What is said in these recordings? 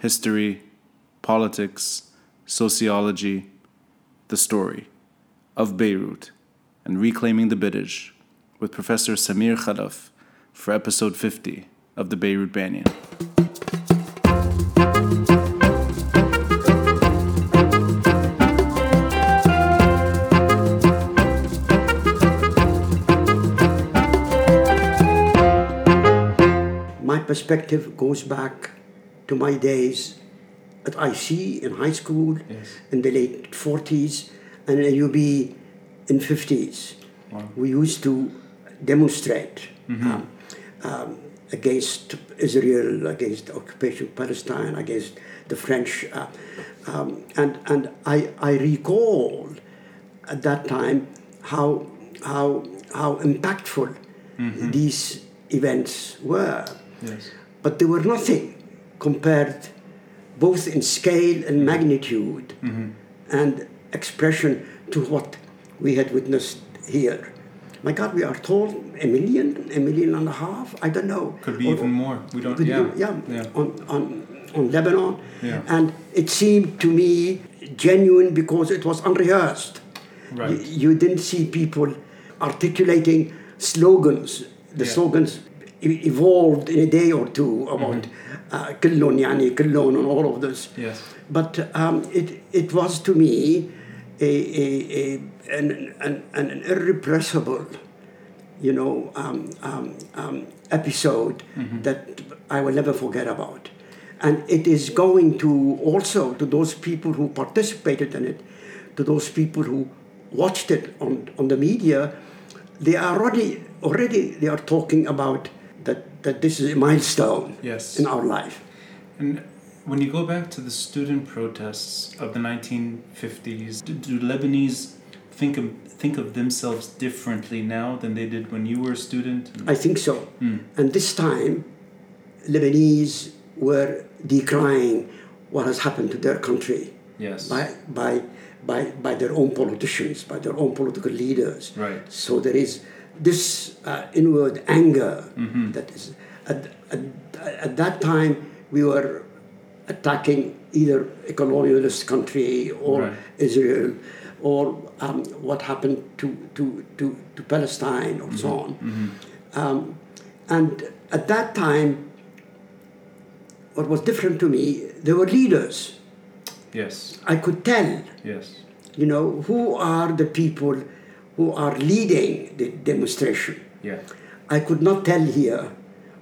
history, politics, sociology, the story of Beirut and reclaiming the Bourj with Professor Samir Khalaf for episode 50 of the Beirut Banyan. My perspective goes back to my days at IC in high school Yes. in the late 40s and AUB in 50s. We used to demonstrate um, um, against Israel, against the occupation of Palestine, against the French. Uh, um, and and I, I recall at that time how, how, how impactful these events were. Yes. But they were nothing compared both in scale and magnitude and expression to what we had witnessed here. My God, we are told a million, a million and a half, I don't know. Could be Or- even more. We don't. could be- Yeah. yeah, Yeah. On, on, on Lebanon. Yeah. And it seemed to me genuine because it was unrehearsed. Right. You, you didn't see people articulating slogans. The Yeah. slogans evolved in a day or two about mm-hmm. Uh, yani, and all of this. Yes. But um, it, it was to me a, a, a, an, an, an irrepressible, you know, um, um, um, episode mm-hmm. that I will never forget about. And it is going to also to those people who participated in it, to those people who watched it on, on the media, they are already already they are talking about that, that this is a milestone Yes. in our life. And when you go back to the student protests of the 1950s, do, do Lebanese think of think of themselves differently now than they did when you were a student? I think so. Hmm. And this time, Lebanese were decrying what has happened to their country Yes. by, by, by, by their own politicians, by their own political leaders. Right. So there is this uh, inward anger that is. At, at, at that time, we were attacking either a colonialist country or Right. Israel or um, what happened to, to, to, to Palestine or so on. Um, and at that time, what was different to me, there were leaders. Yes. I could tell, Yes. you know, who are the people who are leading the demonstration. Yeah. I could not tell here,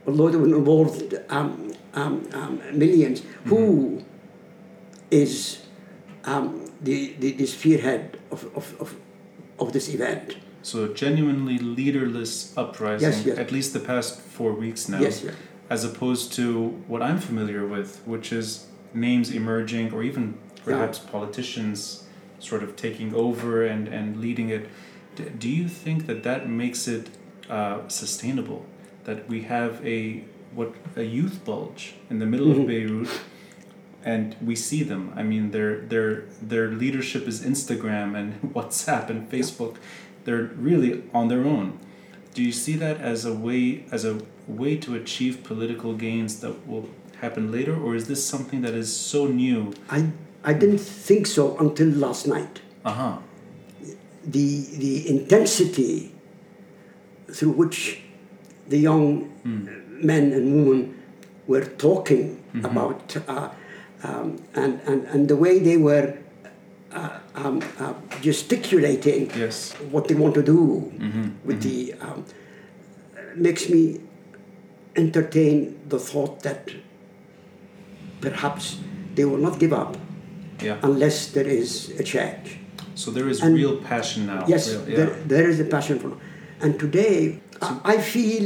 although they were involved um, um, um, millions, who is um, the, the, the spearhead of, of, of, of this event. So genuinely leaderless uprising, Yes, yes. at least the past four weeks now, Yes, yes. as opposed to what I'm familiar with, which is names emerging or even perhaps politicians sort of taking over and, and leading it. Do you think that that makes it uh, sustainable? That we have a what a youth bulge in the middle of Beirut, and we see them. I mean, their their their leadership is Instagram and WhatsApp and Facebook. They're really on their own. Do you see that as a way as a way to achieve political gains that will happen later, or is this something that is so new? I, I didn't think so until last night. Uh huh. The the intensity through which the young men and women were talking about uh, um, and, and and the way they were uh, um, uh, gesticulating Yes. what they want to do with the um, makes me entertain the thought that perhaps they will not give up Yeah. unless there is a change. So there is And- real passion now. Yes, real- there, there is a passion for And today, I, I feel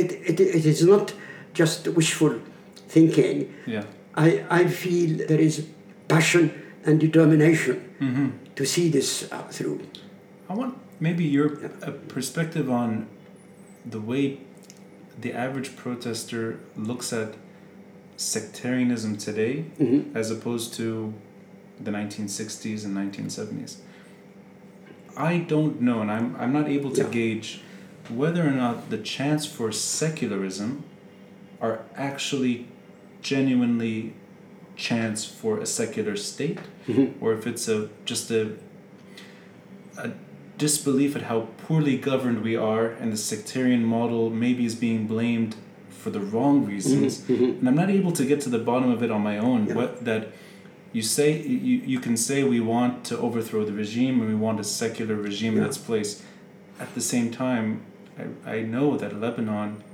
it, it, it is not just wishful thinking. yeah. I, I feel there is passion and determination Mm-hmm. to see this uh, through. I want maybe your a perspective on the way the average protester looks at sectarianism today as opposed to the 1960s and 1970s. I don't know, and I'm, I'm not able to Yeah. gauge whether or not the chance for secularism are actually genuinely chance for a secular state, Mm-hmm. or if it's a just a a disbelief at how poorly governed we are, and the sectarian model maybe is being blamed for the wrong reasons. And I'm not able to get to the bottom of it on my own. Mm-hmm. Yeah. What that you say you, you can say we want to overthrow the regime and we want a secular regime in its place. At the same time, I, I know that Lebanon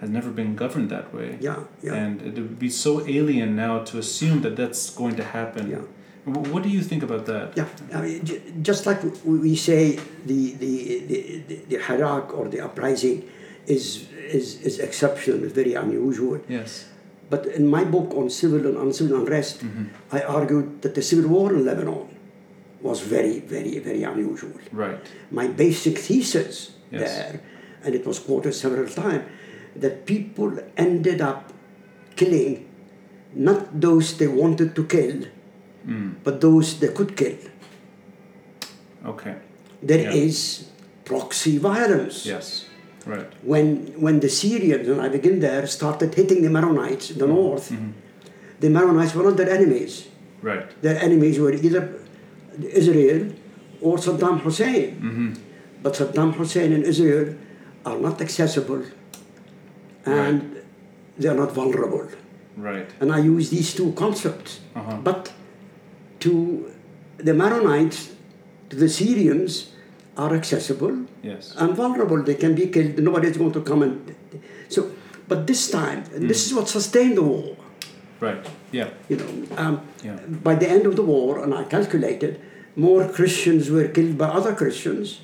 has never been governed that way. Yeah, yeah. And it would be so alien now to assume that that's going to happen. Yeah. What do you think about that? Yeah, I mean, just like we we say the, the, the, the, the Harak or the uprising is, is, is exceptional, very unusual. Yes. But in my book on civil and uncivil unrest, Mm-hmm. I argued that the civil war in Lebanon was very, very, very unusual. Right. My basic thesis Yes. there, and it was quoted several times, that people ended up killing not those they wanted to kill, Mm. but those they could kill. Okay. There is Yeah. proxy violence. Yes. Right. When, when the Syrians, and I begin there, started hitting the Maronites in the mm-hmm. north, mm-hmm. the Maronites were not their enemies. Right. Their enemies were either Israel or Saddam Hussein. Mm-hmm. But Saddam Hussein and Israel are not accessible and they are not vulnerable. Right. And I use these two concepts. Uh-huh. But to the Maronites, to the Syrians, are accessible Yes. and vulnerable. They can be killed. Nobody is going to come and. So, but this time, and this is what sustained the war. Right. Yeah. You know, um, Yeah. by the end of the war, and I calculated, more Christians were killed by other Christians.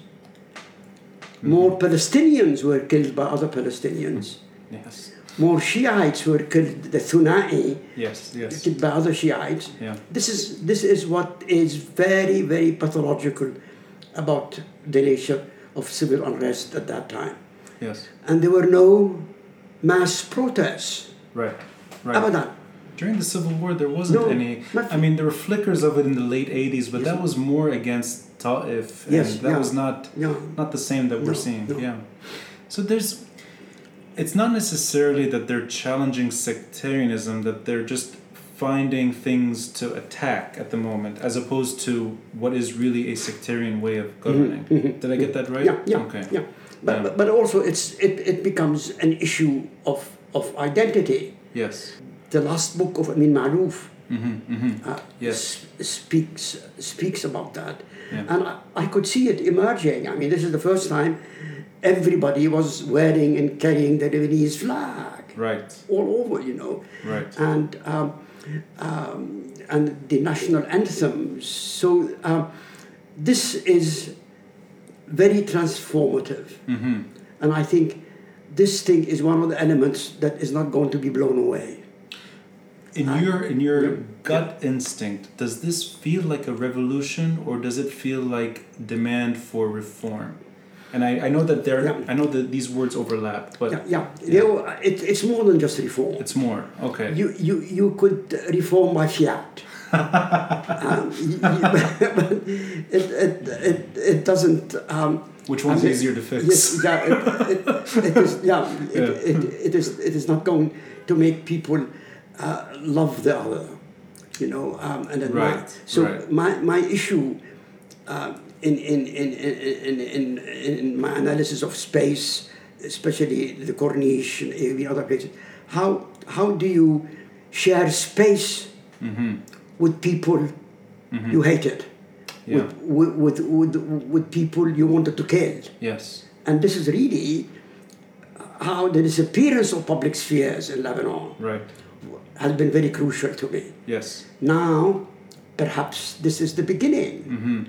Mm-hmm. More Palestinians were killed by other Palestinians. Mm-hmm. Yes. More Shiites were killed. The Thunai Yes. Yes. killed by other Shiites. Yeah. This is this is what is very very pathological about the of civil unrest at that time. Yes. And there were no mass protests. Right. Right. Abadan. During the Civil War, there wasn't No, any. nothing. I mean, there were flickers of it in the late '80s, but that was more against Ta'if. and Yes, that yeah. was not Yeah. not the same that we're No, seeing. no. Yeah. So there's. It's not necessarily that they're challenging sectarianism; that they're just finding things to attack at the moment, as opposed to what is really a sectarian way of governing. Did I get that right? Mm-hmm, Yeah, yeah, Okay. yeah. But, but but also it's it, it becomes an issue of of identity. Yes. The last book of Amin Maalouf Mm-hmm, mm-hmm. uh, Yes. s- speaks speaks about that, Yeah. and I, I could see it emerging. I mean, this is the first time everybody was wearing and carrying the Lebanese flag Right. all over, you know, Right. and um, um, and the national anthem. So um, this is very transformative, Mm-hmm. and I think this thing is one of the elements that is not going to be blown away. In your in your gut instinct, does this feel like a revolution or does it feel like demand for reform? And I, I know that there Yeah. I know that these words overlap, but Yeah, yeah. You know, it, it's more than just reform. it's more okay. You, you, you could reform by fiat. um, you- you- but it, it, it, it doesn't. Um, Which one's I mean, easier to fix? Yes, yeah, it, it, it is. Yeah, it, It, it is. It is not going to make people uh, love the other, you know, um, and admire. Right, So right. my my issue uh, in, in, in, in, in, in, in my analysis of space, especially the Corniche and even other places, how how do you share space Mm-hmm. with people you hated, Yeah. with, with, with, with, with people you wanted to kill? Yes. And this is really how the disappearance of public spheres in Lebanon Right. has been very crucial to me. Yes. Now, perhaps this is the beginning Mm-hmm.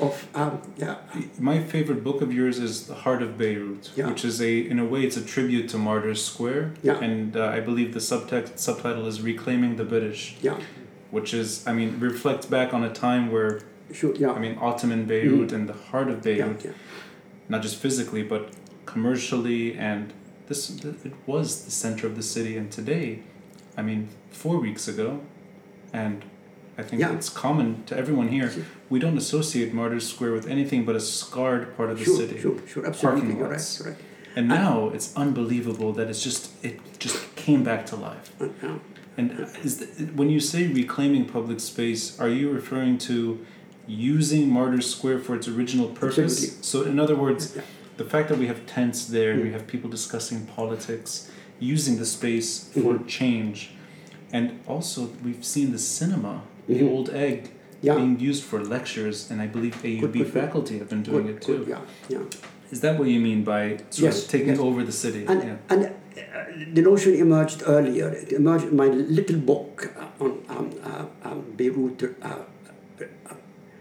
Of, um, yeah, My favorite book of yours is The Heart of Beirut, Yeah. which is a in a way it's a tribute to Martyrs Square. Yeah. And uh, I believe the subtext subtitle is Reclaiming the Bourj, yeah, which is I mean reflects back on a time where sure, yeah, I mean, Ottoman Beirut and the heart of Mm-hmm. yeah, Beirut, yeah. not just physically, but commercially, and this it was the center of the city. And today, I mean, four weeks ago, and I think Yeah. it's common to everyone here. We don't associate Martyrs Square with anything but a scarred part of the Sure, city. sure, sure, absolutely, Parking you're right, lots. you're right. And now it's unbelievable that it's just it just came back to life. Uh, yeah. And is the, when you say reclaiming public space, are you referring to using Martyrs Square for its original purpose? Absolutely. So, in other words, Yeah. the fact that we have tents there and we Mm. have people discussing politics, using the space for Mhm. change, and also we've seen the cinema, the old egg, Yeah. being used for lectures, and I believe AUB Good, good, good. faculty have been doing it too. yeah, yeah. Is that what you mean by sort Yes, of taking yes. over the city? And, yeah. and uh, the notion emerged earlier. It emerged in my little book uh, on um, uh, um, Beirut, uh, uh,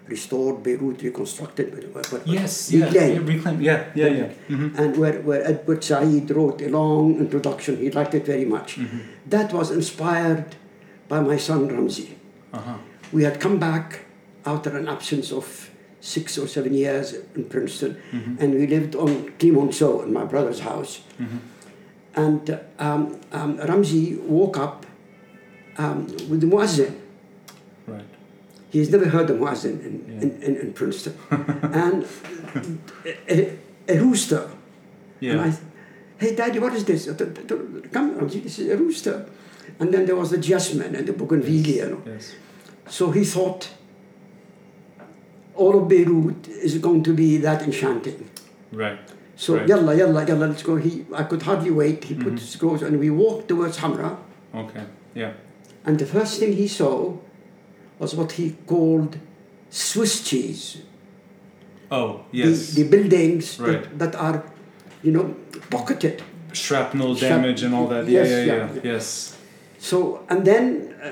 restored Beirut, reconstructed. but- but- Yes, yeah, reclaimed. yeah, reclaim, yeah, yeah, yeah. Mm-hmm. And where, where Edward Said wrote a long introduction, he liked it very much. Mm-hmm. That was inspired by my son Ramzi. Uh-huh. We had come back after an absence of six or seven years in Princeton, Mm-hmm. and we lived on Clemenceau in my brother's house. Mm-hmm. And uh, um, um, Ramzi woke up um, with the muazzin. Right. He's never heard the muazzin in, Yeah. in, in, in Princeton. and a, a rooster. And I, Yeah. hey, Daddy, what is this? Come, Ramzi, this is a rooster. And then there was the jasmine and the bougainvillea. You know. Yes. So he thought all of Beirut is going to be that enchanting. Right. So Right. yalla, yalla, yalla, let's go. He, I could hardly wait. He put Mhm. his clothes and we walked towards Hamra. Okay. Yeah. And the first thing he saw was what he called Swiss cheese. Oh, yes. The, the buildings Right. that, that are, you know, pocketed. Shrapnel Shrap- damage and all that. Yes, yeah, yeah. yeah, yeah. Yes. So, and then uh,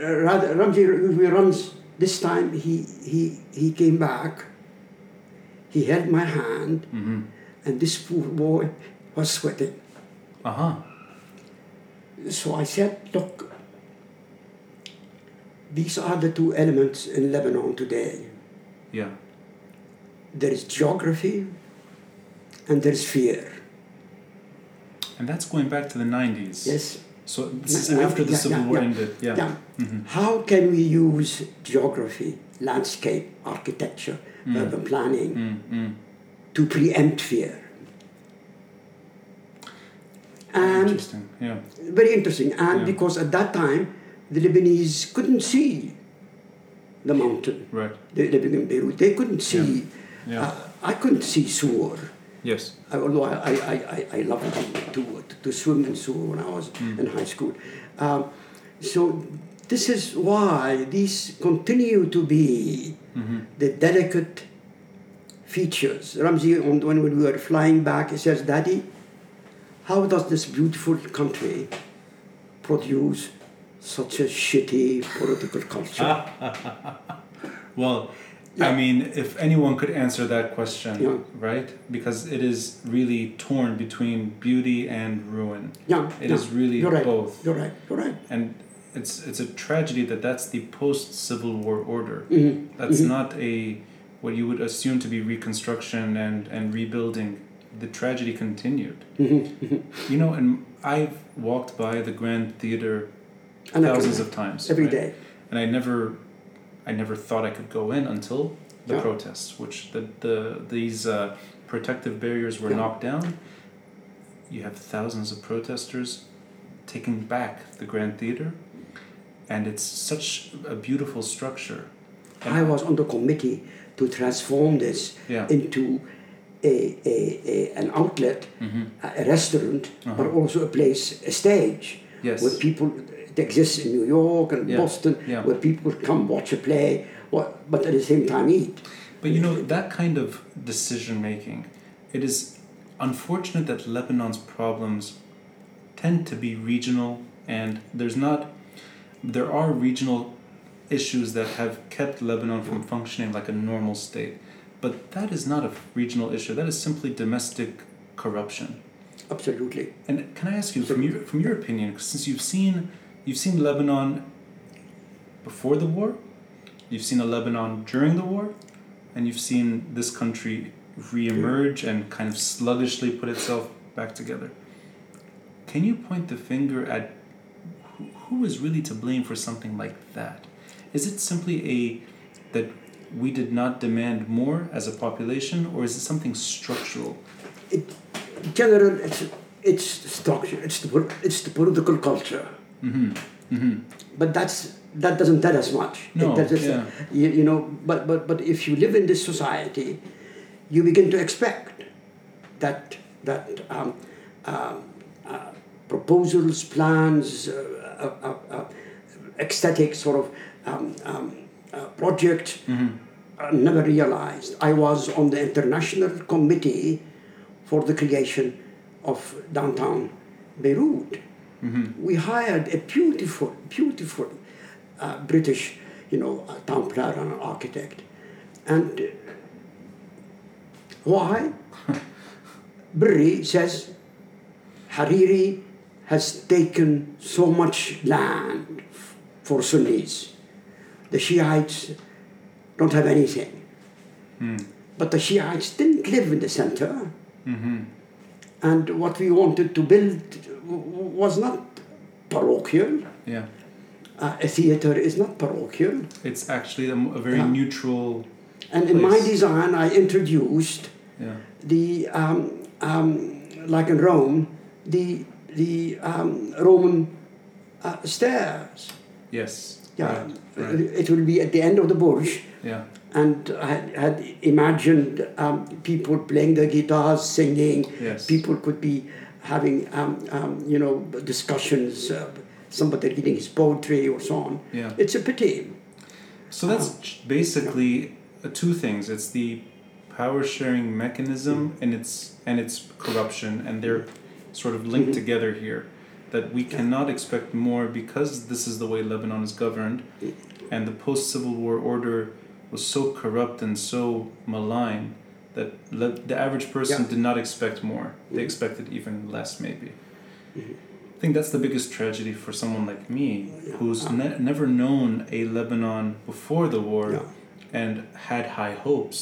Ramzi runs, this time he, he, he came back, he held my hand, Mm-hmm. and this poor boy was sweating. Uh-huh. So I said, look, these are the two elements in Lebanon today. Yeah. There is geography and there is fear. And that's going back to the 90s. Yes? So this is after the yeah, Civil yeah, War yeah. ended. Yeah. Yeah. Mm-hmm. How can we use geography, landscape, architecture, Mm. urban planning Mm-hmm. to preempt fear? And Interesting. Yeah. very interesting. And Yeah. because at that time, the Lebanese couldn't see the mountain. Right. They Beirut, they couldn't see. Yeah. Uh, I couldn't see Sur. Yes. I- although I, I, I, I- loved to, to swim in Sur when I was Mm. in high school. Um, so this is why these continue to be Mm-hmm. the delicate features. Ramzi, on- when we were flying back, he says, Daddy, how does this beautiful country produce such a shitty political culture? Well, Yeah. I mean, if anyone could answer that question, Yeah. right? Because it is really torn between beauty and ruin. yeah, It yeah. is really You're right. both. You're right. You're right. And it's it's a tragedy that that's the post Civil War order. Mhm. That's Mhm. not a what you would assume to be reconstruction and, and rebuilding. The tragedy continued. Mhm. Mhm. You know, and I've walked by the Grand Theater And thousands of times. every right? day. and I never, I never thought I could go in until the Yeah. protests, which the the these uh, protective barriers were Yeah. knocked down. You have thousands of protesters taking back the Grand Theater, and it's such a beautiful structure. And I was on the committee to transform this Yeah. into a, a, a an outlet, Mhm. a restaurant, but Uh-huh. also a place, a stage Yes. where people. It exists in New York and Yeah, Boston, yeah. where people come watch a play, but at the same time eat. But you know, that kind of decision making, it is unfortunate that Lebanon's problems tend to be regional and there's not there are regional issues that have kept Lebanon from functioning like a normal state. But that is not a regional issue. That is simply domestic corruption. Absolutely. And can I ask you from your from your opinion, since you've seen you've seen Lebanon before the war, you've seen a Lebanon during the war, and you've seen this country reemerge and kind of sluggishly put itself back together. Can you point the finger at who- who is really to blame for something like that? Is it simply a that we did not demand more as a population, or is it something structural? It, general, it's, it's structure, it's the, it's the political culture. Mm-hmm. Mm-hmm. But that's that doesn't tell us much. No, It yeah. you, you know, but, but but if you live in this society, you begin to expect that that um, um, uh, proposals, plans, uh, uh, uh, uh, ecstatic sort of um, um, uh, projects are never realized. I was on the international committee for the creation of downtown Beirut. We hired a beautiful, beautiful uh, British, you know, uh, town planner and architect. And uh, why? Berri says Hariri has taken so much land f- for Sunnis. The Shiites don't have anything. But the Shiites didn't live in the center. And what we wanted to build was not parochial. Yeah. Uh, a theater is not parochial. It's actually a, a very Yeah. neutral. And in my design, I introduced Yeah. the, um, um, like in Rome, the, the um, Roman uh, stairs. Yes. Yeah, Right. right. it will be at the end of the Bourj. Yeah. And I had, had imagined um, people playing the guitars, singing. Yes. People could be having, um, um, you know, discussions. Uh, somebody reading his poetry or so on. Yeah. It's a pity. So that's ch- basically uh, two things. It's the power sharing mechanism and its and its corruption, and they're sort of linked together here. That we cannot expect more because this is the way Lebanon is governed, and the post Civil War order was so corrupt and so malign that le- the average person Yeah. did not expect more. They mm-hmm. expected even less, maybe. Mm-hmm. I think that's the biggest tragedy for someone like me, who's ne- never known a Lebanon before the war Yeah. and had high hopes,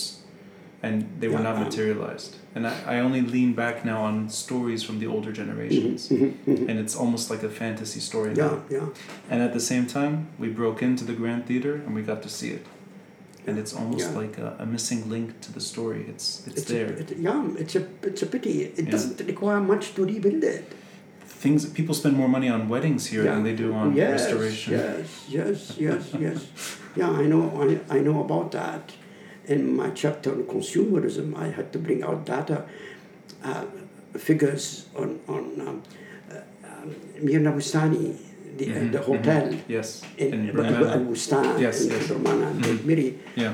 and they were not materialized. And I, I only lean back now on stories from the older generations, mm-hmm. and it's almost like a fantasy story Mm-hmm, Yeah, now. yeah. And at the same time, we broke into the Grand Theater and we got to see it. And it's almost Yeah. like a, a missing link to the story. It's it's, It's there. A, it, yeah, it's a it's a pity. It Yeah. doesn't require much to rebuild it. Things people spend more money on weddings here than they do on yes, restoration. Yes, yes, yes, yes. Yeah, I know. I, I know about that. In my chapter on consumerism, I had to bring out data, uh, figures on on um, uh, um, Myrna Bustani, the, Mhm, the mhm. hotel Yes. in in Al Bustan Yes, in yes. Romana and Mhm. Miri. Yeah.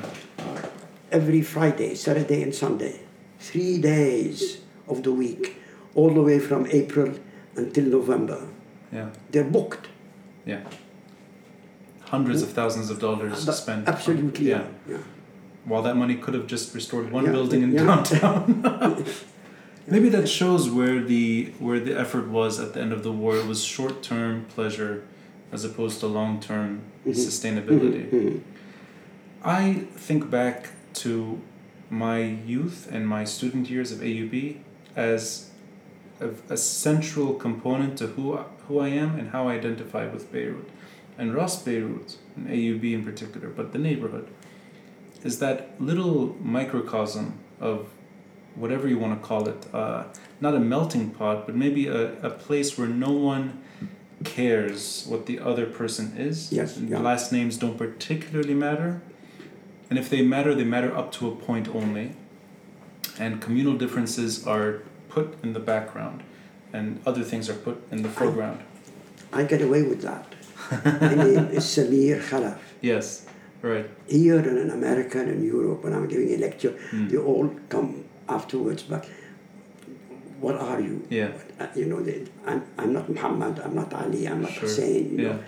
every Friday, Saturday, and Sunday, three days of the week, all the way from April until November. Yeah. They're booked. Yeah. Hundreds of thousands of dollars But spent. Absolutely, yeah. yeah. While that money could have just restored one Yeah, building in downtown. Maybe that shows where the where the effort was at the end of the war. It was short term pleasure as opposed to long term sustainability. Mhm. I think back to my youth and my student years of AUB as a, a central component to who, I- who I am and how I identify with Beirut. And Ras Beirut, and AUB in particular, but the neighborhood, is that little microcosm of whatever you want to call it. Uh, not a melting pot, but maybe a, a place where no one cares what the other person is. Yes, And yeah. Last names don't particularly matter. And if they matter, they matter up to a point only. And communal differences are put in the background, and other things are put in the foreground. I get away with that. My name is Samir Khalaf. Yes, right. Here and in America and in Europe, when I'm giving a lecture, Hmm. they all come afterwards, but what are you? Yeah. Uh, you know, they, I'm, I'm not Muhammad, I'm not Ali, I'm not Sure. Hussein, you Yeah. know.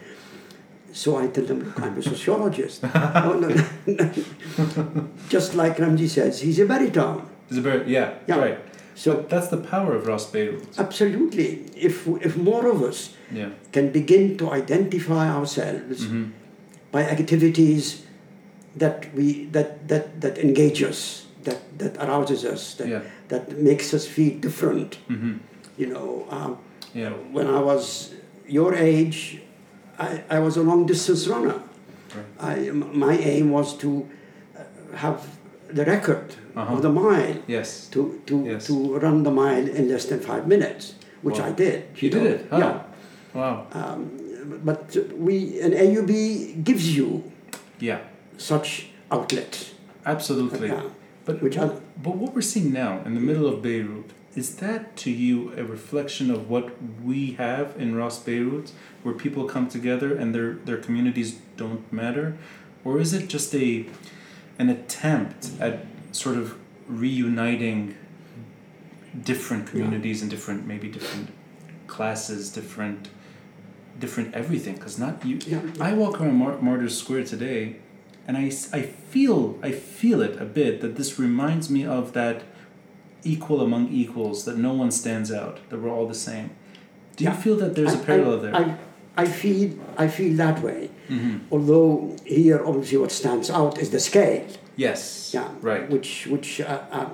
So I tell them, I'm a sociologist. no, no, no. Just like Ramzi says, he's a baritone. It's a very, yeah, Yeah. right. So That's the power of Ras Beirut. absolutely, if if more of us Yeah. can begin to identify ourselves hmm by activities that we that that that engage us, that that arouses us, that Yeah. that makes us feel different. hmm You know, um, Yeah. when I was your age, I, I was a long distance runner. Right. I, my aim was to uh, have the record Uh-huh. of the mile, Yes. to, to, Yes. to run the mile in less than five minutes, which Wow. I did. You did know. it? Huh. Yeah. Wow. Um, but we an AUB gives you Yeah, such outlets. absolutely. Yeah. But Which but what we're seeing now in the middle of Beirut is that to you a reflection of what we have in Ras Beirut, where people come together and their their communities don't matter, or is it just a an attempt at sort of reuniting different communities and different maybe different classes, different different everything? Because not you. Yeah. I walk around Mar- Martyrs Square today, and I, I feel I feel it a bit that this reminds me of that equal among equals that no one stands out that we're all the same. Do you feel that there's a I- parallel I, there? I, I feel I feel that way. hmm Although here, obviously, what stands out is the scale. Yes. Yeah. Right. Which which uh, um,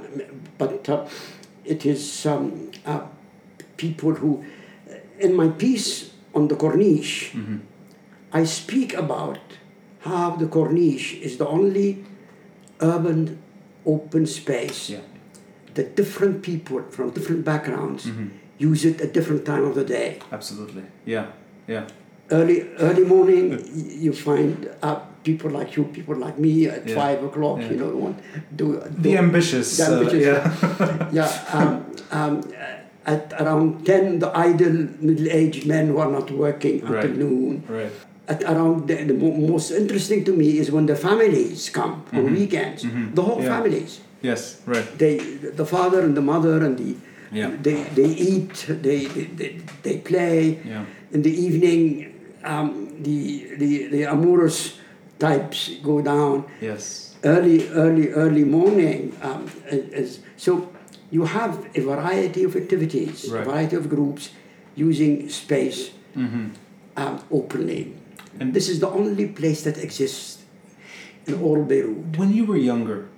but uh, it is um, uh, people who in my piece on the Corniche. hmm I speak about how the Corniche is the only urban open space Yeah. that different people from different backgrounds hmm use it at different time of the day. Absolutely. Yeah. Yeah. Early early morning, you find uh, people like you, people like me at Yeah. five o'clock. Yeah. You know, want do, The ambitious. The uh, ambitious, yeah. yeah. Um, um, at around ten, the idle middle-aged men who are not working until noon. right. At around the, the most interesting to me is when the families come on Mhm. weekends Mhm. the whole Yeah. families Yes. Right. they the father and the mother and the Yeah. they they eat they they, they, they play Yeah. in the evening um, the, the the amorous types go down Yes. early early early morning um, is, so you have a variety of activities Right. a variety of groups using space mm-hmm. um, openly And this is the only place that exists in all Beirut. When you were younger,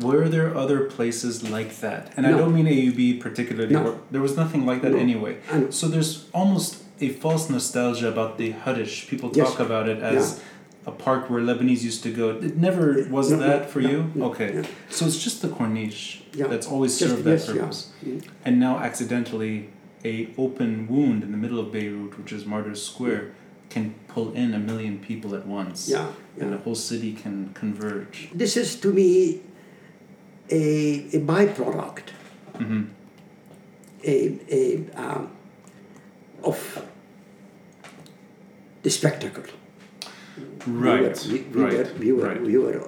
were there other places like that? And I don't mean AUB particularly. No. There was nothing like that No. anyway. So there's almost a false nostalgia about the Horsh. People Yes. talk about it as a park where Lebanese used to go. It never was No, no, that for no, you? no, okay. yeah. So it's just the Corniche Yeah. that's always Just- served that yes, yeah. purpose. Mm. And now accidentally a open wound in the middle of Beirut, which is Martyrs Square, can pull in a million people at once. yeah, And the whole city can converge. This is to me a, a byproduct, hmm a, a um, of the spectacle. Right. We were, we, we right. were, we were, right. we were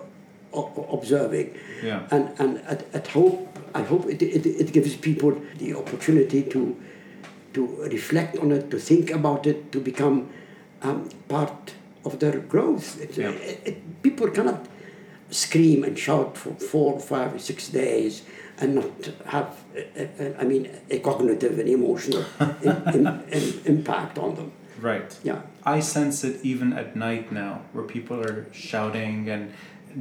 o- observing, Yeah. and and at, at hope, I hope it, it, it gives people the opportunity to to reflect on it, to think about it, to become um, part of their growth. It, Yeah. it- it- people cannot scream and shout for four, five, six days and not have, uh, uh, I mean, a cognitive and emotional im- im- impact on them. Right. Yeah, I sense it even at night now, where people are shouting and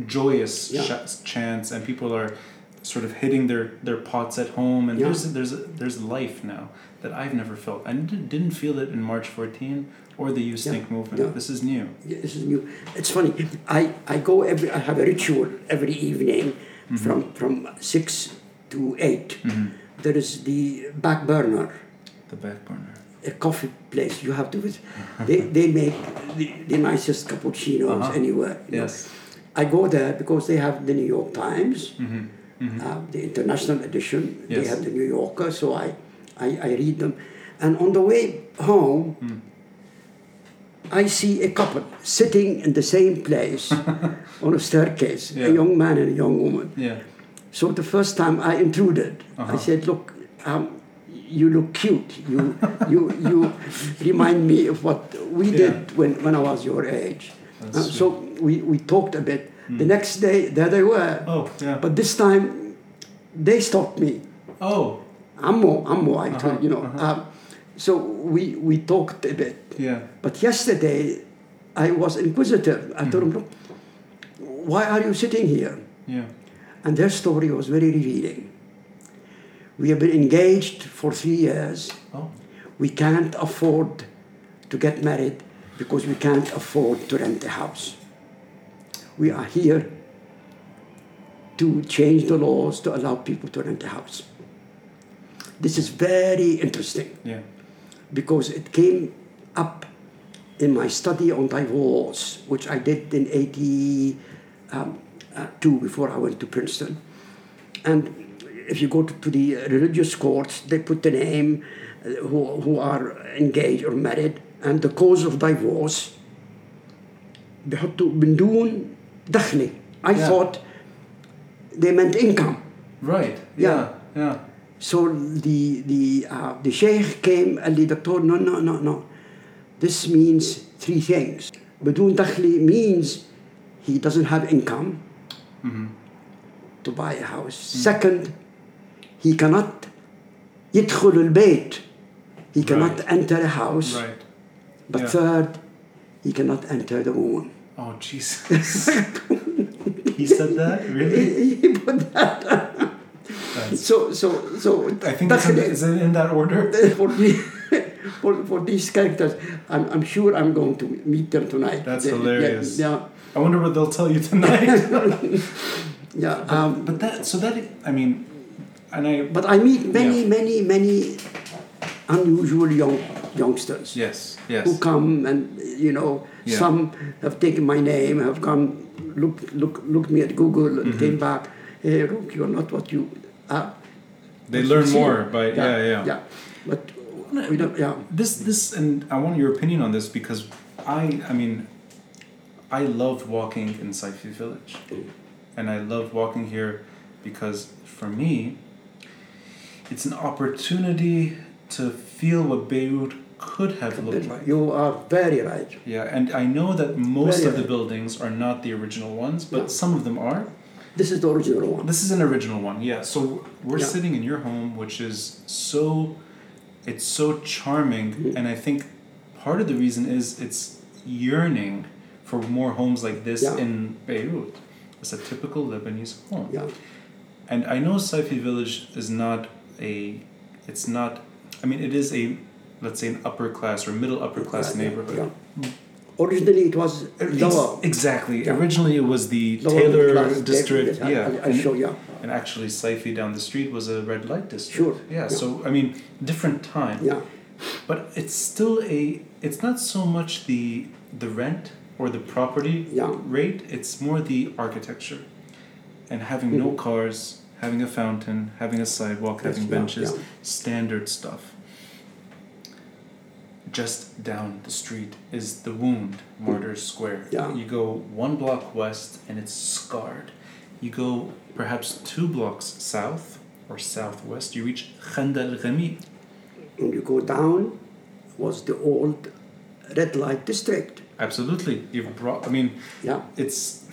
joyous Yeah. sh- chants, and people are sort of hitting their, their pots at home, and Yeah. there's there's there's life now that I've never felt. I didn't didn't feel it in March 14 or the You Stink movement. yeah. This is new. Yeah, this is new. It's funny. I, I go every. I have a ritual every evening, from from six to 8 hmm There is the back burner, The back burner. a coffee place. You have to visit. They they make the, the nicest cappuccinos Uh-huh. anywhere. you know. Yes. I go there because they have the New York Times, hmm hmm uh, the international edition. Yes. They have the New Yorker, so I, I, I read them. And on the way home, Mm. I see a couple sitting in the same place on a staircase, Yeah. a young man and a young woman. Yeah. So the first time I intruded, Uh-huh. I said, "Look, um, you look cute. You, you, you remind me of what we Yeah. did when, when I was your age." Uh, so we, we talked a bit. The Mm. next day, there they were. Oh yeah. But this time, they stopped me. oh Ammo, ammo, I told Uh-huh, you know. uh-huh. Um, so we, we talked a bit. yeah. But yesterday, I was inquisitive. I told Mm-hmm. them, look, why are you sitting here? Yeah. And their story was very revealing. We have been engaged for three years. Oh. We can't afford to get married because we can't afford to rent a house. We are here to change the laws to allow people to rent a house. This is very interesting Yeah because it came up in my study on divorce, which I did in 82 before I went to Princeton. And if you go to, to the religious courts, they put the name uh, who, who are engaged or married and the cause of divorce بيحطوا من دون دخلي I Yeah. thought they meant income Right. Yeah. Yeah. Yeah. so the the uh, the sheikh came قال لي دكتور no no no no this means three things بدون دخلي means he doesn't have income to buy a house second he cannot يدخل البيت he cannot Right. enter a house Right. but Yeah. third he cannot enter the womb Oh Jesus. he said that really. he put that sense. So, so, so. I think that's in, the, is it in that order? For, for, for these characters, I'm, I'm sure I'm going to meet them tonight. That's they, hilarious. Yeah. I wonder what they'll tell you tonight. yeah. But, um, um, but, that, so that, I mean, and I. But I meet many, yeah. many, many unusual young youngsters. Yes, yes. Who come and you know yeah. some have taken my name, have come look look look me at Google and mm-hmm. came back. Hey, look, you're not what you are. they learn more by yeah yeah. yeah. But we don't. Yeah. This this and I want your opinion on this because I I mean I loved walking in Saifi village. And I loved walking here because for me it's an opportunity to feel what Beirut could have looked like. You are very right. Yeah, and I know that most Very of the buildings are not the original ones, but Yeah. some of them are. This is the original one. This is an original one, yeah. So we're Yeah. sitting in your home, which is so, it's so charming, Mm-hmm. and I think part of the reason is it's yearning for more homes like this Yeah. in Beirut. It's a typical Lebanese home, Yeah. and I know Saifi Village is not a, it's not. I mean, it is a, let's say, an upper class or middle upper class neighborhood. yeah. Originally, it was lower. Exactly. Yeah. Originally, it was the lower Taylor district. Yeah. I, I and, show and actually, Saifi down the street was a red light district. Sure. Yeah, Yeah. So I mean, different time. Yeah. But it's still a. It's not so much the the rent or the property Yeah. rate. It's more the architecture, and having no Mhm. cars, having a fountain, having a sidewalk, having benches, standard stuff. Just down the street is the Wound Martyrs Square. Yeah. You go one block west and it's scarred. You go perhaps two blocks south or southwest, you reach Khandaq al Ghamiq. When you go down, was the old red light district. Absolutely. You've brought I mean Yeah. it's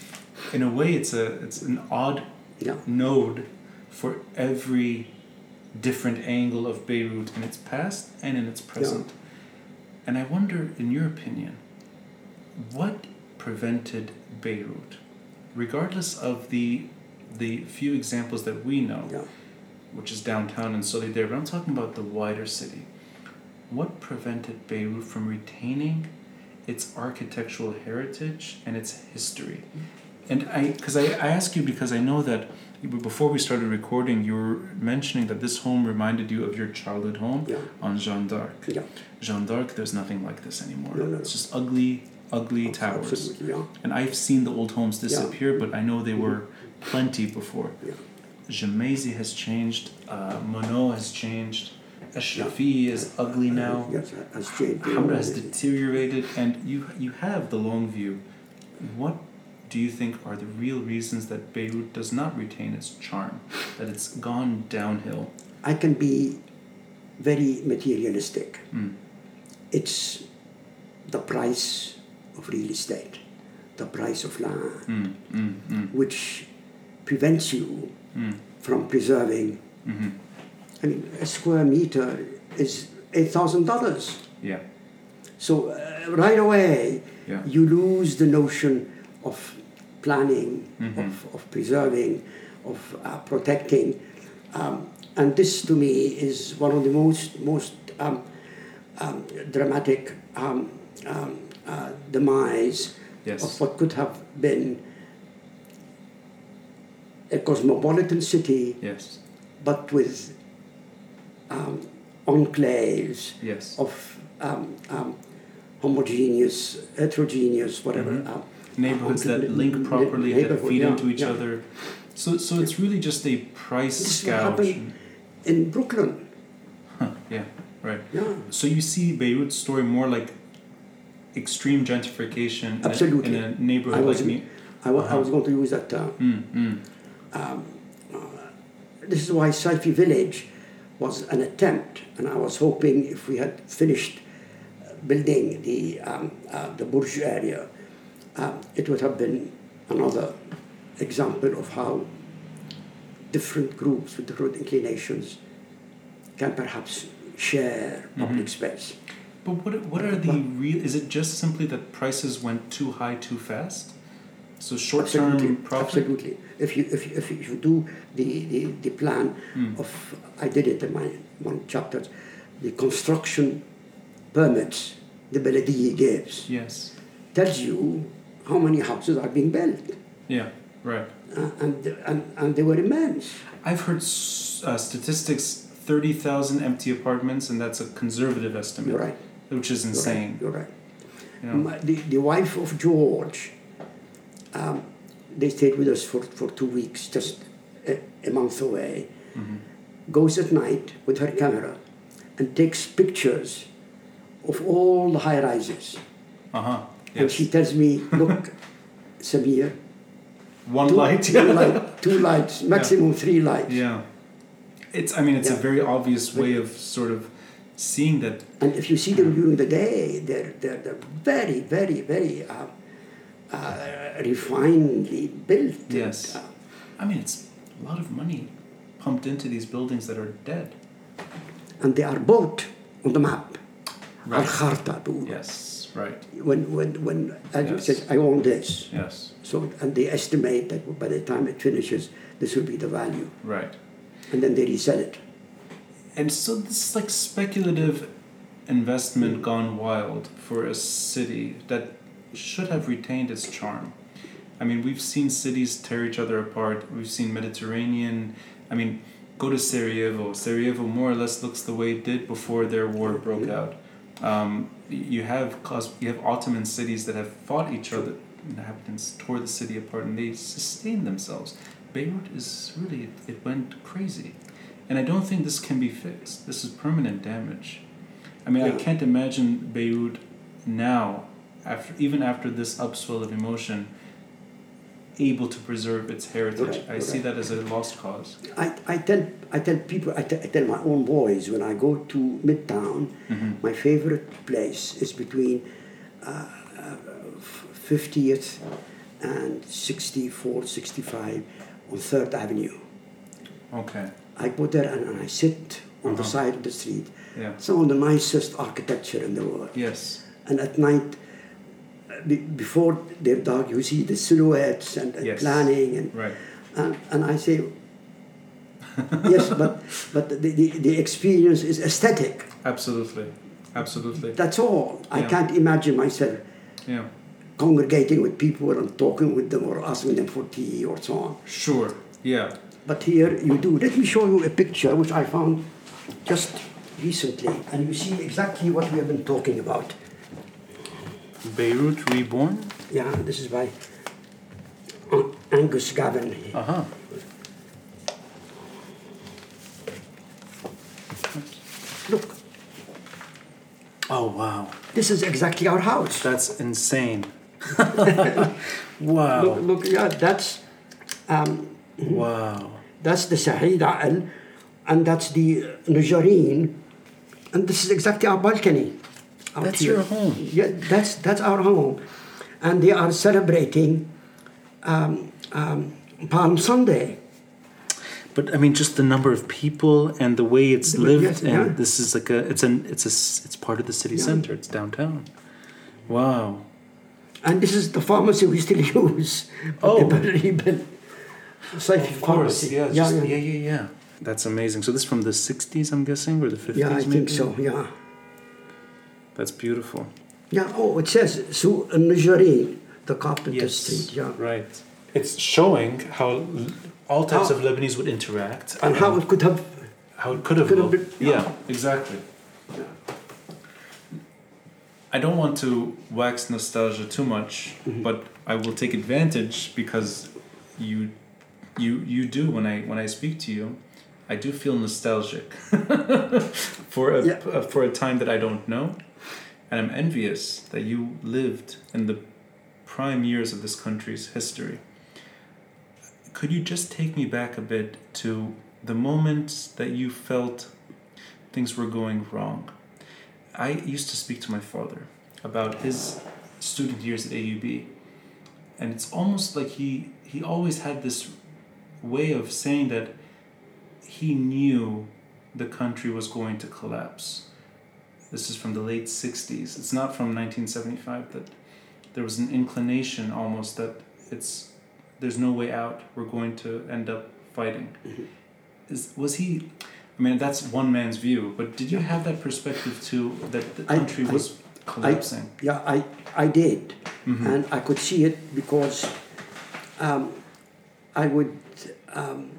in a way it's a it's an odd Yeah. node for every different angle of Beirut in its past and in its present. And I wonder, in your opinion, what prevented Beirut, regardless of the the few examples that we know, Yeah. which is downtown and Solidere, but I'm talking about the wider city. What prevented Beirut from retaining its architectural heritage and its history? Mm-hmm. And I, because I, I ask you because I know that before we started recording, you were mentioning that this home reminded you of your childhood home Yeah. on Jeanne d'Arc. Yeah. Jeanne d'Arc, there's nothing like this anymore. No, no, It's just ugly, ugly towers. Absolutely. Yeah. And I've seen the old homes disappear, but I know they were plenty before. Yeah. Has changed, uh, Monnot has changed, Ashrafi is ugly now, Yes, has changed. Hamra has deteriorated, and you you have the long view. What do you think are the real reasons that Beirut does not retain its charm, that it's gone downhill? I can be very materialistic. Mm. It's the price of real estate, the price of land, Mm, mm, which prevents you mm, from preserving. mhm. I mean, a square meter is eight thousand dollars. Yeah, So uh, right away, yeah. you lose the notion of planning, Mhm. of, of preserving, of uh, protecting. Um, and this to me is one of the most, most um, um, dramatic um, um, uh, demise Yes. of what could have been a cosmopolitan city, Yes. but with um, enclaves Yes. of um, um, homogeneous, heterogeneous, whatever. Mhm. Uh, Neighborhoods uh, that link properly, that feed yeah, into each yeah. other. So, so it's really just a price what gouge. In Brooklyn, Huh, yeah, right. yeah, So you see Beirut's story more like extreme gentrification in a- in a, neighborhood I was- like me. I I Uh-huh. was going to use that term. Mm, mm. This is why Saifi Village was an attempt, and I was hoping if we had finished uh, building the um, uh, the Bourj area, um, it would have been another example of how different groups with different inclinations can perhaps share public space. But what what are the real? Is it just simply that prices went too high too fast? So short term profit. absolutely. If you if you, if you do the, the, the plan Mm. of I did it in my one chapter, the construction permits the Baladiya gives Yes. tells you how many houses are being built, Yeah. Right. uh, and, and and they were immense. I've heard uh, statistics: thirty thousand empty apartments, and that's a conservative estimate, You're right. which is You're insane. right. You're right. You know? The, the wife of George, um, they stayed with us for, for two weeks, just a, a month away. Mhm. Goes at night with her camera and takes pictures of all the high rises. Uh huh. And she tells me, look, Samir, One two, light. two, light, two lights, maximum three lights. Yeah. It's. I mean, it's a very obvious way of sort of seeing that. And if you see them during the day, they're, they're, they're very, very, very uh, uh, refinedly built. and, Yes. uh, I mean, it's a lot of money pumped into these buildings that are dead. and they are bought on the map. Right. Al-Kharta. Yes. Right. When, when, when as Yes. said, I own this. Yes. So, and they estimate that by the time it finishes, this will be the value. Right. And then they resell it. And so this is like speculative investment gone wild for a city that should have retained its charm. I mean, we've seen cities tear each other apart. We've seen Mediterranean. I mean, go to Sarajevo. Sarajevo more or less looks the way it did before their war broke out. Um, you have cos- you have Ottoman cities that have fought each other. Inhabitants tore the city apart, and they sustained themselves. Beirut is really it went crazy, and I don't think this can be fixed. This is permanent damage. I mean, I can't imagine Beirut now, after even after this upswell of emotion, able to preserve its heritage. Right, I see that as a lost cause. I, I, tell, I tell people, I, tell my own boys when I go to Midtown, Mm-hmm. my favorite place is between uh, uh, 50th and 64th, 65 on 3rd Avenue. Okay. I go there and, and I sit on the Uh-huh. side of the street. Yeah. Some of the nicest architecture in the world. Yes. And at night, uh, before they're dark, you see the silhouettes and, and Yes. planning. And, Right. and, and I say, yes, but, but the, the, the experience is aesthetic. Absolutely. Absolutely. That's all. I can't imagine myself Yeah. congregating with people and talking with them or asking them for tea or so on. Sure. Yeah. But here you do. Let me show you a picture which I found just recently, and you see exactly what we have been talking about. Beirut Reborn. Yeah, this is by Angus Gavin. Uh huh. Look, Oh wow. this is exactly our house. That's insane. Wow. look, yeah, that's um, Wow. that's the Sa'id Al, and that's the Najareen, and this is exactly our balcony. Out That's here. your home. Yeah, that's that's our home, and they are celebrating um, um, Palm Sunday. But I mean, just the number of people and the way it's Yes, lived, yeah. and this is like a, it's an, it's a it's part of the city Yeah. center. It's downtown. Wow. And this is the pharmacy we still use. Oh. the rebuilt Saifi pharmacy. yeah, yeah, just, yeah. yeah, yeah, yeah. That's amazing. So this is from the '60s, I'm guessing, or the '50s? Yeah, I maybe? think so. Yeah, That's beautiful. yeah. Oh, it says Su Najareen, the Carpenter Street. Yeah, Right. It's showing how all types How- of Lebanese would interact and how it could have. how it could have Could have been- yeah, exactly. I don't want to wax nostalgia too much, Mhm. but I will take advantage because you you you do when I when I speak to you, I do feel nostalgic for a Yeah. for a time that I don't know, and I'm envious that you lived in the prime years of this country's history. Could you just take me back a bit to the moment that you felt things were going wrong? I used to speak to my father about his student years at AUB, and it's almost like he he always had this way of saying that he knew the country was going to collapse. This is from the late 60s. It's not from 1975 that there was an inclination almost that it's there's no way out. We're going to end up fighting. Mhm. Is was he I mean that's one man's view, but did you have that perspective too that the country I- was collapsing? Yeah, I, I did. Mhm. And I could see it because um, I would um,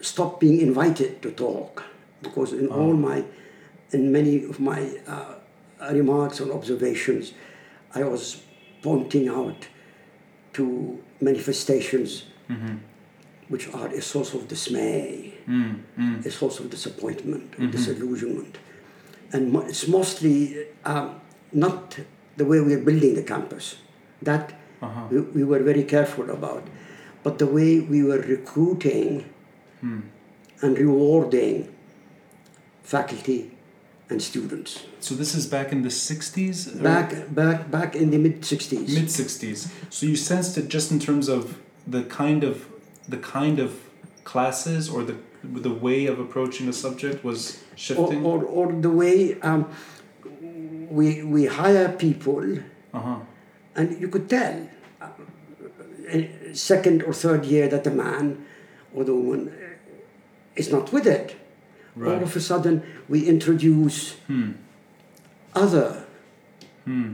stop being invited to talk. Because in all Oh. my, in many of my uh, remarks and observations, I was pointing out to manifestations Mhm. which are a source of dismay, Mm, mm, a source of disappointment, Mhm. disillusionment. And mo- it's mostly um, not the way we're building the campus. That uh-huh. we, we were very careful about, but the way we were recruiting Hmm. and rewarding faculty and students. So this is back in the 60s? or Back, back, back in the mid 60s. mid 60s. So you sensed it just in terms of the kind of the kind of classes or the the way of approaching a subject was shifting? or, or the way um, we, we hire people, uh-huh. and you could tell, uh, uh, second or third year, that the man or the woman uh, is not with it. All Right. of a sudden, we introduce Hmm. other Hmm.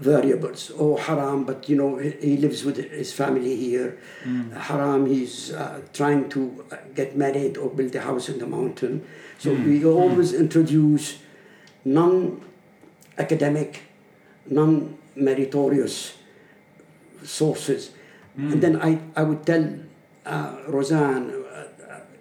variables. Oh, haram, but you know, he, lives with his family here. Hmm. Haram, he's uh, trying to uh, get married or build a house in the mountain. So Hmm. we always introduce non academic, non meritorious sources. Hmm. And then I, I would tell uh, Roseanne uh,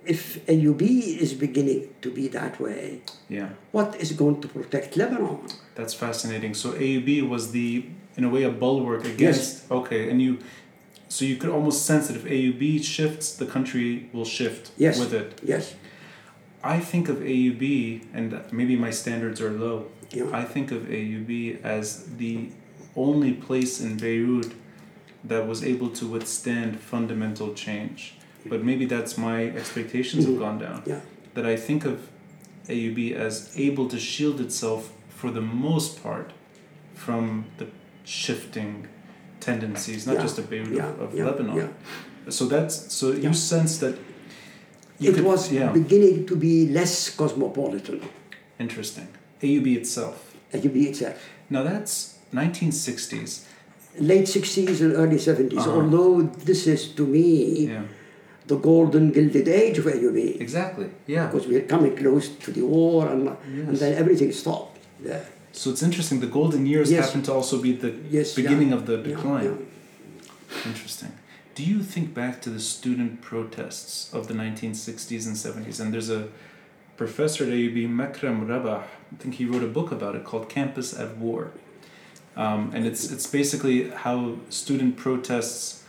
if AUB is beginning to be that way, Yeah. what is going to protect Lebanon? That's fascinating. So AUB was the in a way a bulwark against okay, and you so you could almost sense that if AUB shifts, the country will shift Yes. with it. Yes. I think of AUB, and maybe my standards are low. Yeah. I think of AUB as the only place in Beirut that was able to withstand fundamental change. But maybe that's my expectations have Mhm. gone down. Yeah. That I think of AUB as able to shield itself for the most part from the shifting tendencies, not Yeah. just of Beirut, Yeah, of, of yeah, Lebanon. So that's so you sense that. you It could- was yeah. beginning to be less cosmopolitan, Interesting. AUB itself. AUB itself. Now that's 1960s. Late 60s and early 70s, Uh-huh. although this is to me Yeah. The golden gilded age of AUB. Exactly. Yeah. Because we're coming close to the war and, and then everything stopped there. So it's interesting. The golden years Yes. happen to also be the Yes, beginning yeah. of the Yeah, decline. yeah. Interesting. Do you think back to the student protests of the 1960s and 70s? And there's a professor at AUB, Makram Rabah, I think he wrote a book about it called Campus at War. Um, and it's, it's basically how student protests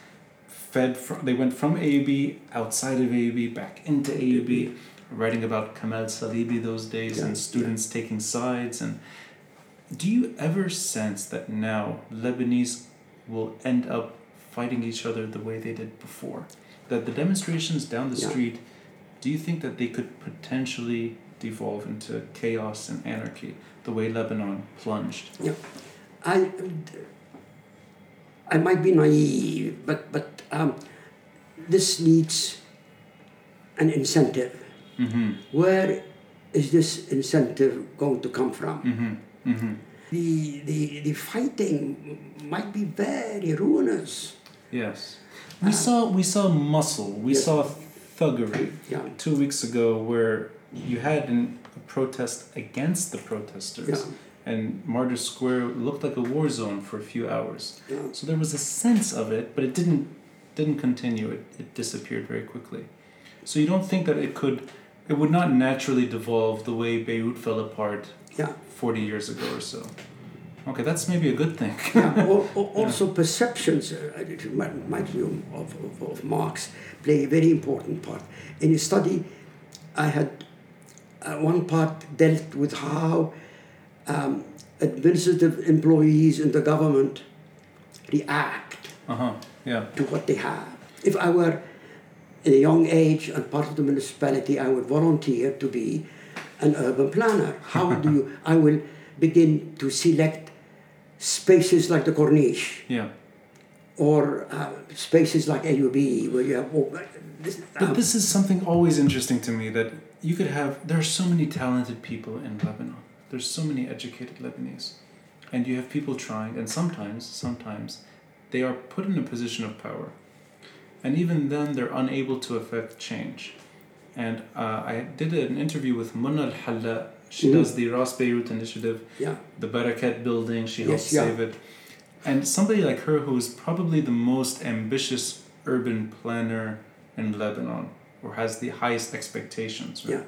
fed from, they went from AUB, outside of AUB, back into AUB, writing about Kamal Salibi those days Yeah, and students taking sides. And do you ever sense that now Lebanese will end up fighting each other the way they did before? That the demonstrations down the Yeah. street, do you think that they could potentially devolve into chaos and anarchy the way Lebanon plunged? I, I might be naive, but, but um, this needs an incentive. Mm-hmm. Where is this incentive going to come from? Mm-hmm. Mm-hmm. The, the, the fighting might be very ruinous. Yes. We saw we saw muscle. We Yes. saw thuggery Yeah. two weeks ago where you had an, a protest against the protesters. Yeah. And Martyrs Square looked like a war zone for a few hours. Yeah. So there was a sense of it, but it didn't didn't continue. It, it disappeared very quickly. So you don't think that it could, it would not naturally devolve the way Beirut fell apart Yeah. 40 years ago or so. Okay, that's maybe a good thing. yeah, al- al- also perceptions, uh, remind remind of, of, of Marx, play a very important part. In a study, I had uh, one part dealt with how um, administrative employees in the government react Uh huh. Yeah. to what they have. If I were in a young age and part of the municipality, I would volunteer to be an urban planner. How do you? I will begin to select spaces like the Corniche Yeah. or uh, spaces like AUB where you have. Oh, this, But um, this is something always interesting to me that you could have. There are so many talented people in Lebanon. There's so many educated Lebanese, and you have people trying, and sometimes, sometimes, they are put in a position of power, and even then they're unable to affect change. And uh, I did an interview with Mona El Hallak. She Mhm. does the Ras Beirut initiative, yeah, the Barakat building. She Yes, helped yeah. save it. And somebody like her, who is probably the most ambitious urban planner in Lebanon, or has the highest expectations. Right? Yeah.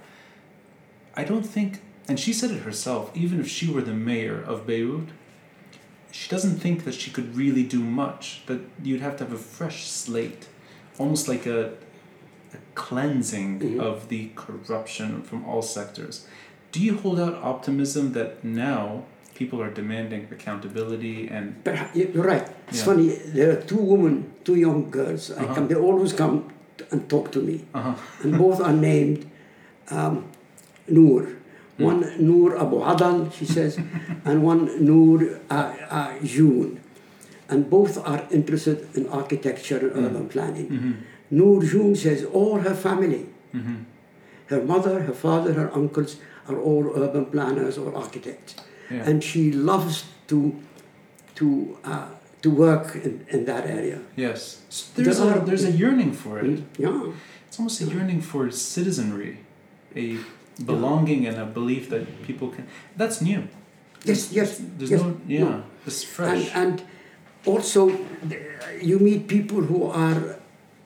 I don't think, and she said it herself, even if she were the mayor of Beirut, she doesn't think that she could really do much. That you'd have to have a fresh slate, almost like a, a cleansing Mhm. of the corruption from all sectors. Do you hold out optimism that now people are demanding accountability and but you- you're right. It's Yeah. funny. There are two women, two young girls. Uh-huh. come. They always come and talk to me. uh-huh. and both are named um, Noor. One Noor Abu Adal, she says, and one Noor uh, uh, June. And both are interested in architecture and urban planning. Mhm. Noor June says all her family, Mhm. her mother, her father, her uncles, are all urban planners or architects. Yeah. And she loves to, to, uh, to work in, in that area. yes. So there's There a are- there's a yearning for it. Yeah. It's almost a yearning for citizenry, a belonging and a belief that people can. That's new. Yes, yes. There's yes, no yeah. It's fresh. And, and also, you meet people who are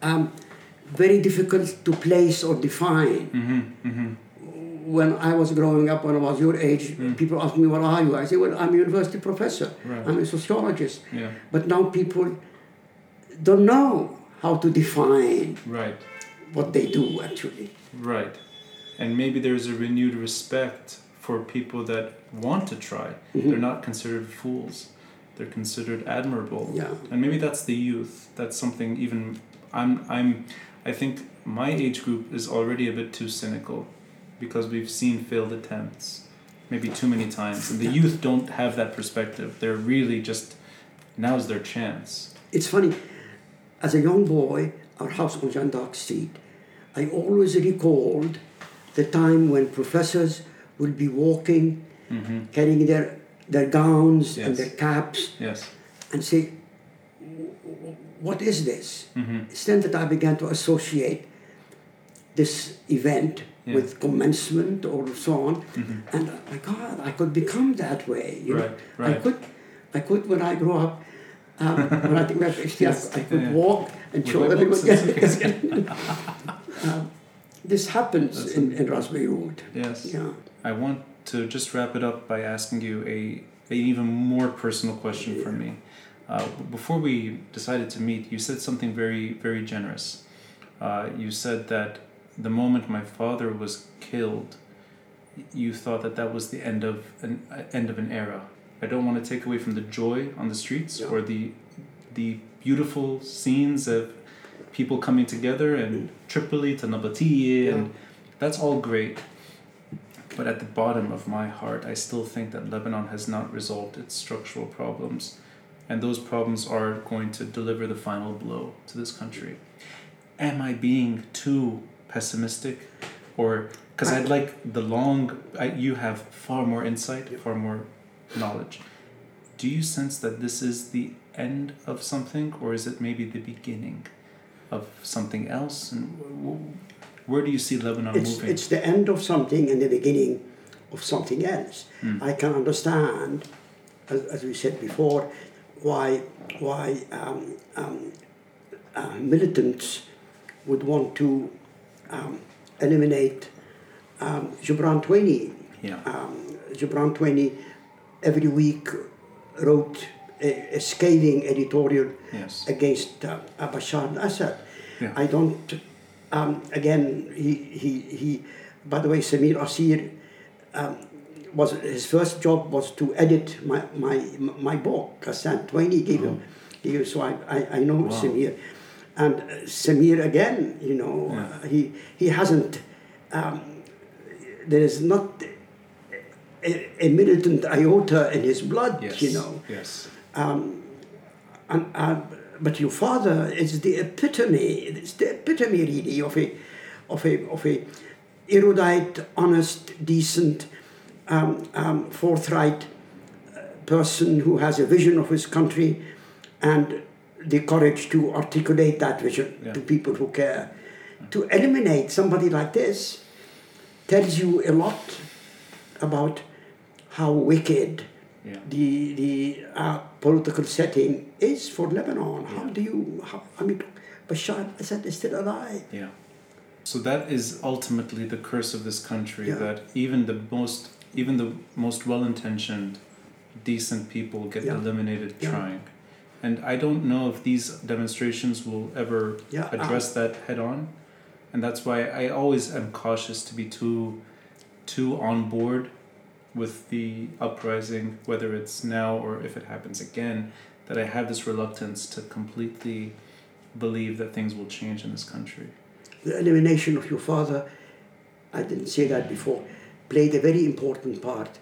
um, very difficult to place or define. mm-hmm, mm-hmm. When I was growing up, when I was your age, Mm. people asked me, What are you? I say, Well, I'm a university professor, Right. I'm a sociologist. Yeah. But now people don't know how to define Right. what they do actually. Right. And maybe there's a renewed respect for people that want to try. Mhm. They're not considered fools. They're considered admirable. Yeah. And maybe that's the youth. That's something even I'm I'm I think my age group is already a bit too cynical because we've seen failed attempts maybe too many times. And the youth don't have that perspective. They're really just now's their chance. It's funny, as a young boy, our house on Jean d'Arc Street, I always recalled the time when professors would be walking, Mm-hmm. carrying their, their gowns and their caps, Yes. and say, What is this? Mm-hmm. It's then that I began to associate this event Yeah. with commencement or so on, Mm-hmm. and my God, I could become that way. You know? Right. I could, I could when I grew up. Um, when I think about Yes, I, I could yeah. walk and show everyone. Yes, um, this happens That's in, in Ras Beirut. Yes. Yeah. I want to just wrap it up by asking you a, a even more personal question for me. Uh, before we decided to meet, you said something very very generous. Uh, you said that the moment my father was killed, you thought that that was the end of an uh, end of an era. I don't want to take away from the joy on the streets Yeah. or the the beautiful scenes of people coming together and Tripoli to Nabatieh and that's all great. But at the bottom of my heart, I still think that Lebanon has not resolved its structural problems. And those problems are going to deliver the final blow to this country. Am I being too pessimistic? Or, because I'd like the long, I, you have far more insight, far more knowledge. Do you sense that this is the end of something, or is it maybe the beginning of something else? And where do you see Lebanon It's, moving? it's the end of something and the beginning of something else. I can understand, as, as we said before, why why um, um, uh, militants would want to um, eliminate um, Gebran Tueni. Yeah. Um, Gebran Tueni every week wrote a, scathing editorial Yes. against uh, Bashar al-Assad. Yeah. I don't. Um, again, he, he he. By the way, Samir Kassir um, was his first job was to edit my my my book. Ghassan Tueni gave him. Gave him so I, I, I know Oh. Wow. Samir, and uh, Samir again. You know, Yeah. uh, he he hasn't. Um, there is not a, a militant iota in his blood. Yes. You know. Yes. Um, and, uh, but your father is the epitome. It's the epitome, really, of a, of a, of a erudite, honest, decent, um, um, forthright uh, person who has a vision of his country, and the courage to articulate that vision Yeah. to people who care. To eliminate somebody like this tells you a lot about how wicked Yeah. the the uh, political setting is for Lebanon. How do you? How, I mean, Bashar Assad is still alive. Yeah. So that is ultimately the curse of this country that even the most even the most well-intentioned decent people get eliminated trying. And I don't know if these demonstrations will ever Yeah, uh, address that head on. And that's why I always am cautious to be too too on board with the uprising, whether it's now or if it happens again, that I have this reluctance to completely believe that things will change in this country. The elimination of your father, I didn't say that before, played a very important part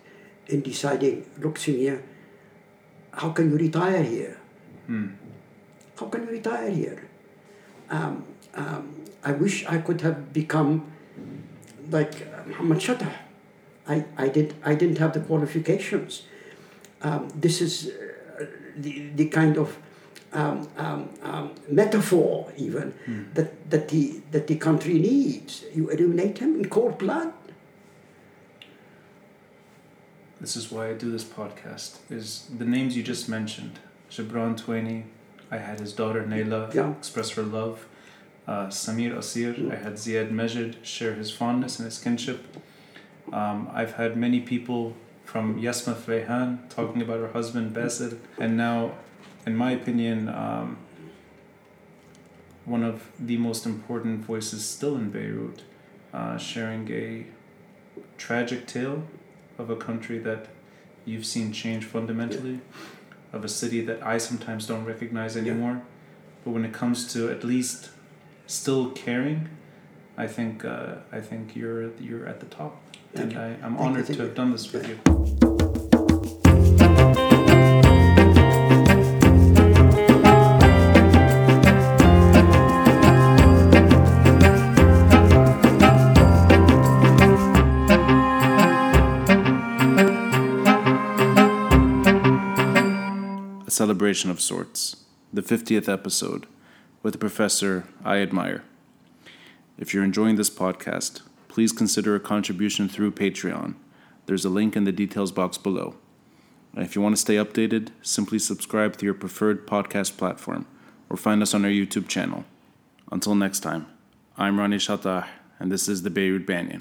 in deciding. Look, Samir, how can you retire here? Hmm. How can you retire here? Um, um, I wish I could have become like uh, Muhammad Chatah. I, I, did, I didn't have the qualifications. Um, this is uh, the, the kind of um, um, um, metaphor, even, that, that, the, that the country needs. You eliminate him in cold blood. This is why I do this podcast. Is the names you just mentioned, Gebran Tueni, I had his daughter Naila Yeah. express her love. Uh, Samir Kassir, I had Ziad Majid share his fondness and his kinship. Um, I've had many people from Yasma Fuleihan talking about her husband Basil, and now, in my opinion, um, one of the most important voices still in Beirut, uh, sharing a tragic tale of a country that you've seen change fundamentally, of a city that I sometimes don't recognize anymore. But when it comes to at least still caring, I think uh, I think you're you're at the top, and. I, I'm Thank honored thank to have done this with you. A celebration of sorts, the 50th episode, with a professor I admire. If you're enjoying this podcast, please consider a contribution through Patreon. There's a link in the details box below. And if you want to stay updated, simply subscribe to your preferred podcast platform or find us on our YouTube channel. Until next time, I'm Ronnie Chatah, and this is the Beirut Banyan.